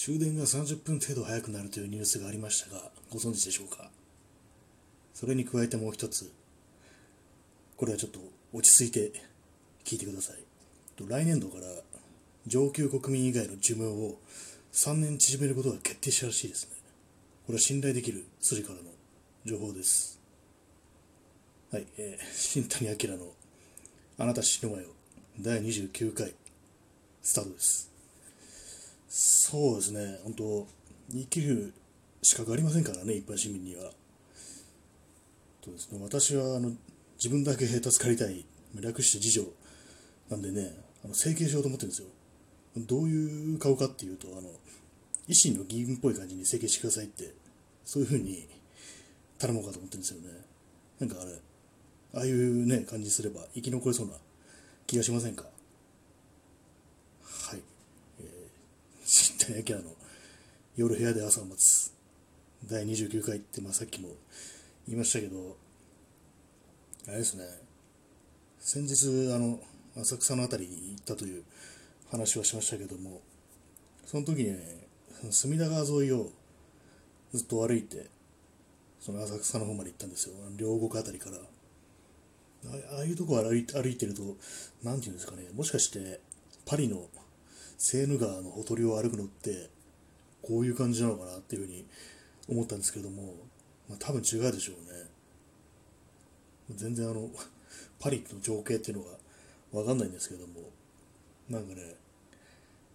終電が30分程度早くなるというニュースがありましたが、ご存知でしょうか？それに加えてもう一つ、これはちょっと落ち着いて聞いてください。来年度から上級国民以外の寿命を3年縮めることが決定したらしいですね。これは信頼できる筋からの情報です。はい、えー、新谷明のあなた死ぬわよ第29回スタートです。そうですね、本当生きる資格ありませんからね、一般市民には。そうですね、私はあの自分だけ助かりたい、略して次女なんでね、あの整形しようと思ってるんですよ。どういう顔かっていうと、あの、維新の議員っぽい感じに整形してくださいって、そういうふうに頼もうかと思ってるんですよね。なんかあれ、ああいうね、感じすれば生き残れそうな気がしませんかはい。え新谷明の夜部屋で朝を待つ第29回って、まあ、さっきも言いましたけど、あれですね、先日、あの、浅草の辺りに行ったという話はしましたけども、その時にね、隅田川沿いをずっと歩いて、その浅草の方まで行ったんですよ。両国あたりから。ああいうとこ歩い歩いてると、何て言うんですかね、もしかしてパリのセーヌ川のほとりを歩くのって、こういう感じなのかなっていうふうに思ったんですけども、まあ、多分違うでしょうね。全然あの、パリの情景っていうのがわかんないんですけども、なんかね、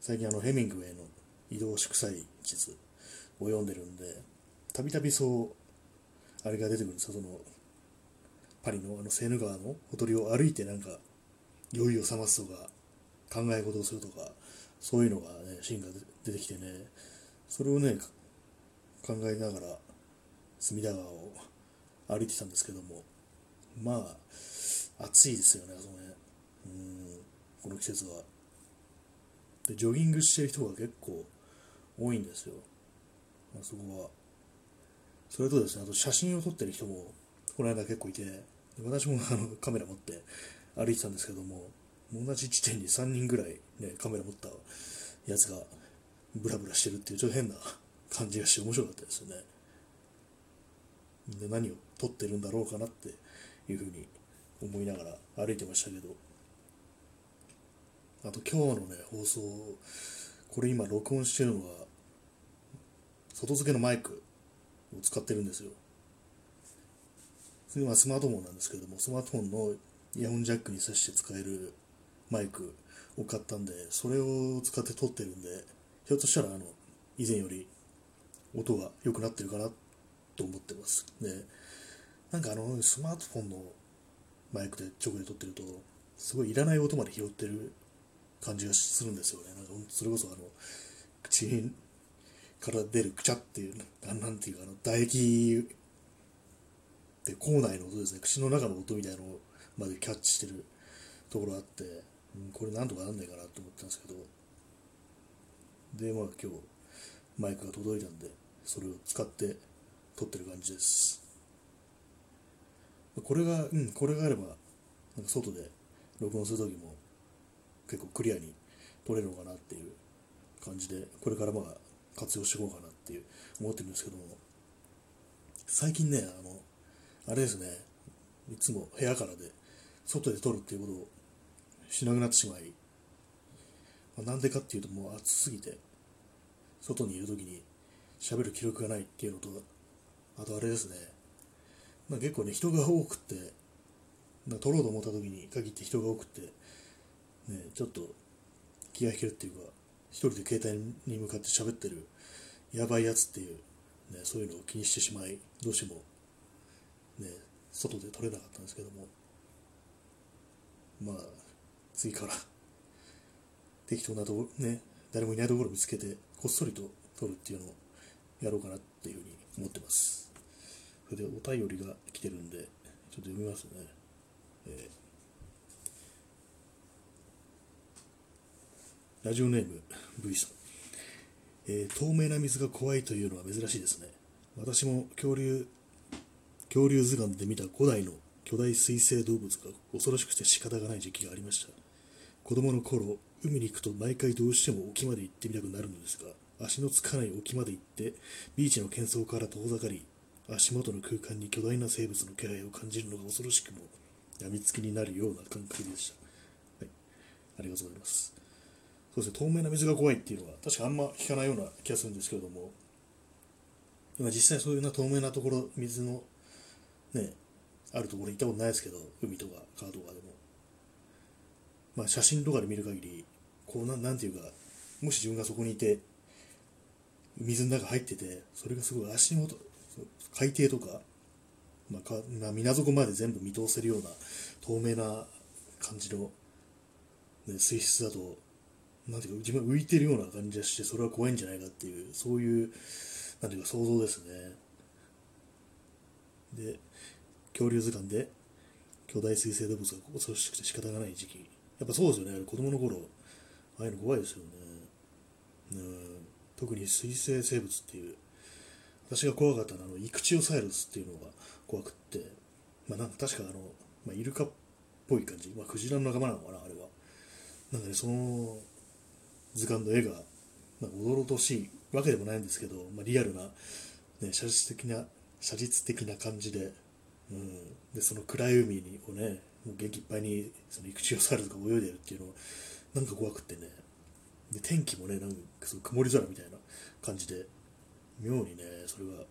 最近あのヘミングウェイの移動祝祭地図を読んでるんで、たびたびそう、あれが出てくるんですよ、その、パリのあのセーヌ川のほとりを歩いてなんか、酔いを覚ますとか、考え事をするとか、そういうのがね、シーンが出てきてね、それをね、考えながら、隅田川を歩いてたんですけども、まあ、暑いですよね、そのね、うんこの季節は。で、ジョギングしてる人が結構多いんですよ、あ、そこは。それとですね、あと写真を撮ってる人も、この間結構いて、私もあのカメラ持って歩いてたんですけども、同じ地点に3人ぐらい、ね、カメラ持ったやつがブラブラしてるっていうちょっと変な感じがして面白かったですよね。で何を撮ってるんだろうかなっていうふうに思いながら歩いてましたけど、あと今日のね、放送、これ今録音してるのは、外付けのマイクを使ってるんですよ。それはスマートフォンなんですけども、スマートフォンのイヤホンジャックに挿して使えるマイクを買ったんで、それを使って撮ってるんで、ひょっとしたらあの、以前より音が良くなってるかなと思ってます。で、なんかあの、スマートフォンのマイクで直で撮ってると、すごいいらない音まで拾ってる感じがするんですよね。なんかそれこそあの、口から出るくちゃっていう、なんていうかあの、唾液で口内の音ですね口の中の音みたいなのまでキャッチしてるところあって、これなんとかなんないかなと思ったんですけど。でまあ今日マイクが届いたんでそれを使って撮ってる感じです。これがうんこれがあればなんか外で録音する時も結構クリアに撮れるのかなっていう感じでこれからまあ活用していこうかなっていう思ってるんですけども。最近ねあのあれですね、いつも部屋からで、外で撮るっていうことをしなくなってしまい、まあ、なんでかっていうともう暑すぎて、外にいる時に喋る記録がないっていうのと、あとあれですね、まあ、結構ね、人が多くて、ま撮ろうと思った時に限って人が多くて、ね、ちょっと気が引けるっていうか、一人で携帯に向かって喋ってるやばいやつっていう、ね、そういうのを気にしてしまい、どうしてもね、外で撮れなかったんですけども、まあ、次から適当なところ、ね、誰もいないところを見つけて、こっそりと撮るっていうのをやろうかなっていうふうに思ってます。それでお便りが来てるんで、ちょっと読みますね。えー、ラジオネーム V さん、えー、透明な水が怖いというのは珍しいですね。私も恐竜恐竜図鑑で見た古代の巨大水生動物が恐ろしくて仕方がない時期がありました子供の頃海に行くと毎回どうしても沖まで行ってみたくなるのですが足のつかない沖まで行ってビーチの喧騒から遠ざかり足元の空間に巨大な生物の気配を感じるのが恐ろしくも病みつきになるような感覚でした、はい、ありがとうございます。そうですね透明な水が怖いっていうのは確かあんま聞かないような気がするんですけれども今実際そういうな透明なところ水のねあるところ行ったことないですけど海とか川とかでも。まあ写真とかで見る限りこうななんていうかもし自分がそこにいて水の中入っててそれがすごい足元海底とか、まあ、かまあ、水底まで全部見通せるような透明な感じの、ね、水質だとなんていうか自分は浮いてるような感じがしてそれは怖いんじゃないかっていうそういうなんていうか想像ですね。で恐竜図鑑で巨大水生動物が恐ろしくて仕方がない時期。やっぱそうですよね。子供の頃ああいうの怖いですよね。うん。特に水生生物っていう私が怖かったのはあのイクチオサイルスっていうのが怖くって、まあ、なんか確かあの、まあ、イルカっぽい感じ、まあ、クジラの仲間なのかなあれは。なんかねその図鑑の絵がなんか驚としいわけでもないんですけど、まあ、リアルな、ね、写実的な写実的な感じで,、うん、でその暗い海をねもう元気いっぱいにそのイクチオサイルスが泳いでるっていうのなんか怖くってね。で天気もねなんかその曇り空みたいな感じで妙にねそれが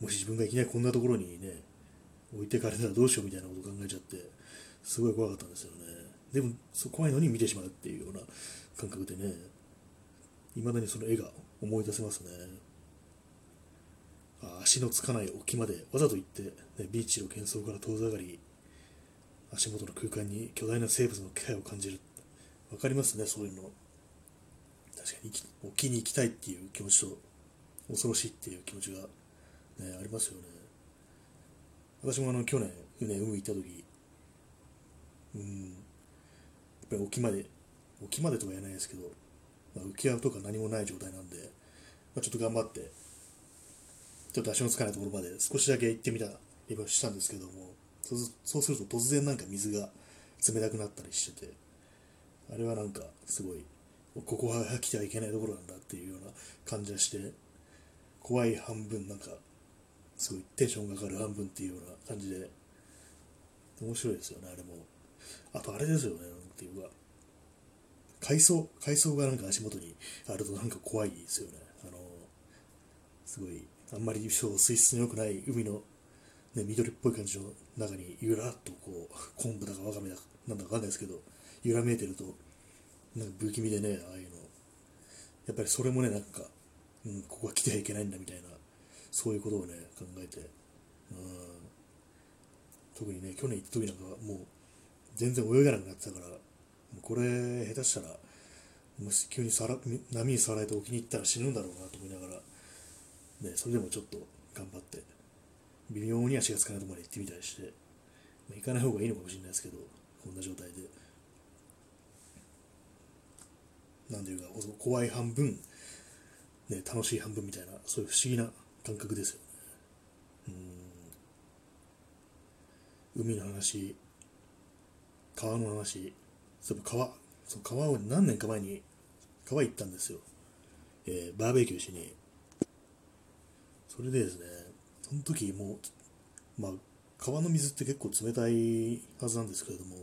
もし自分がいきなりこんなところにね置いてかれたらどうしようみたいなこと考えちゃってすごい怖かったんですよね。でもそう怖いのに見てしまうっていうような感覚でねいまだにその絵が思い出せますね。足のつかない沖までわざと行って、ね、ビーチの喧騒から遠ざかり足元の空間に巨大な生物の気配を感じる。わかりますねそういうの。確かに沖に行きたいっていう気持ちと恐ろしいっていう気持ちが、ね、ありますよね。私もあの去年、ね、海行った時うんやっぱり沖まで沖までとは言えないですけど、まあ、浮き輪とか何もない状態なんで、まあ、ちょっと頑張ってちょっと足のつかないところまで少しだけ行ってみたりはしたんですけどもそうすると突然なんか水が冷たくなったりしててあれはなんかすごいここは来てはいけないところなんだっていうような感じがして怖い半分なんかすごいテンションがかかる半分っていうような感じで面白いですよねあれも。あとあれですよねなんていうか海藻海藻がなんか足元にあるとなんか怖いですよね。あのすごいあんまりそう水質の良くない海の、ね、緑っぽい感じの中にゆらっとこう昆布だかわかめだかなんだかわかんないですけど揺らめいてるとなんか不気味でねああいうの。やっぱりそれもねなんかうん、ここは来てはいけないんだみたいなそういうことをね考えて、うん、特にね去年行った時なんかもう全然泳げなくなってたからもうこれ下手したらもし急にさら波にさられて沖に行ったら死ぬんだろうなと思いながら、ね、それでもちょっと頑張って。微妙に足がつかないところまで行ってみたりして、まあ、行かない方がいいのかもしれないですけどこんな状態で。なんていうか怖い半分ね、楽しい半分みたいなそういう不思議な感覚ですよね。うん。海の話川の話そう川その川を何年か前に川行ったんですよ、えー、バーベキューしに。それでですねその時もまあ川の水って結構冷たいはずなんですけれども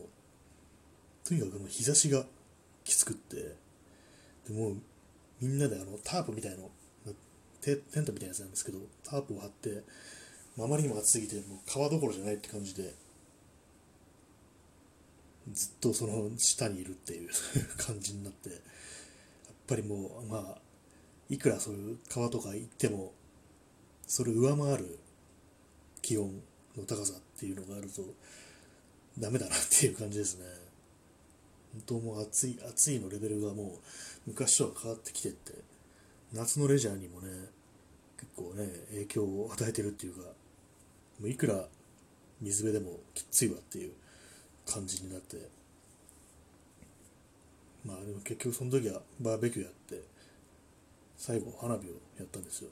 とにかくもう日差しがきつくってでもみんなであのタープみたいのテテントみたいなやつなんですけどタープを張ってあまりにも暑すぎてもう川どころじゃないって感じでずっとその下にいるっていう 感じになってやっぱりもうまあいくらそういう川とか行ってもそれを上回る気温の高さっていうのがあるとダメだなっていう感じですね。本当もう暑い暑いのレベルがもう昔とは変わってきてって夏のレジャーにもね結構ね影響を与えてるっていうかもういくら水辺でもきついわっていう感じになって。まあでも結局その時はバーベキューやって最後花火をやったんですよ。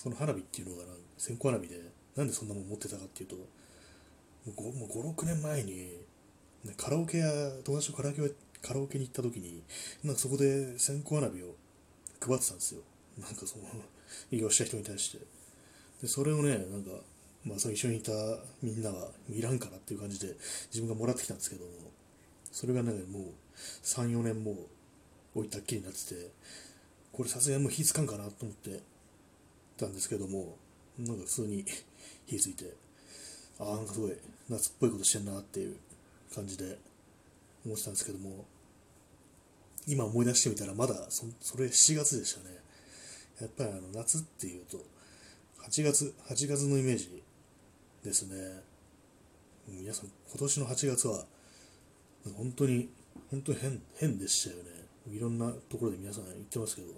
その花火っていうのが線香花火でなんでそんなもん持ってたかっていうともう56年前にカラオケや友達とカラオケカラオケに行った時になんかそこで線香花火を配ってたんですよ。なんかその、利用した人に対して。で、それをね、なんか、まあ、その一緒にいたみんなはいらんからっていう感じで自分がもらってきたんですけども、それがね、もう3、4年も置いたっきりになってて、これさすがにもう火つかんかなと思ってたんですけども、なんか普通に火ついて、ああ、なんかすごい夏っぽいことしてんなっていう感じで思ってたんですけども、今思い出してみたらまだそそれ7月でしたね。やっぱりあの夏っていうと、8月、8月のイメージですね。皆さん、今年の8月は、本当に、本当に変、変でしたよね。いろんなところで皆さん言ってますけど、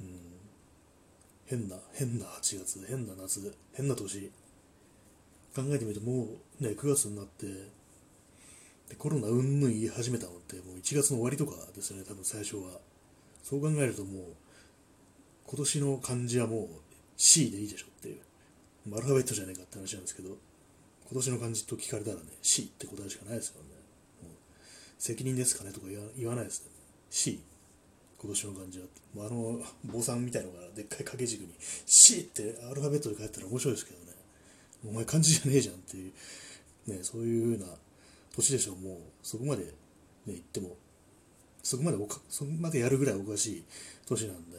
うん、変な、変な8月、変な夏、変な年。考えてみるともうね、9月になって、でコロナうんぬん言い始めたのってもう1月の終わりとかですよね、多分最初は。そう考えるともう、今年の漢字はもう C でいいでしょっていう。アルファベットじゃねえかって話なんですけど、今年の漢字と聞かれたらね、C って答えしかないですよね。責任ですかねとか言わないですね。C。今年の漢字は。あの、坊さんみたいなのがでっかい掛け軸に C ってアルファベットで書いたら面白いですけどね。お前漢字じゃねえじゃんっていう、ね、そういうような年でしょう。もう、そこまでね、言っても、そこまでおか、そこまでやるぐらいおかしい年なんで、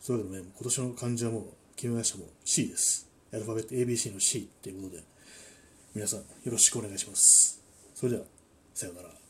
そういうわけでね、今年の漢字はもう決めましたもう C です。アルファベット ABC の C っていうことで、皆さんよろしくお願いします。それでは、さようなら。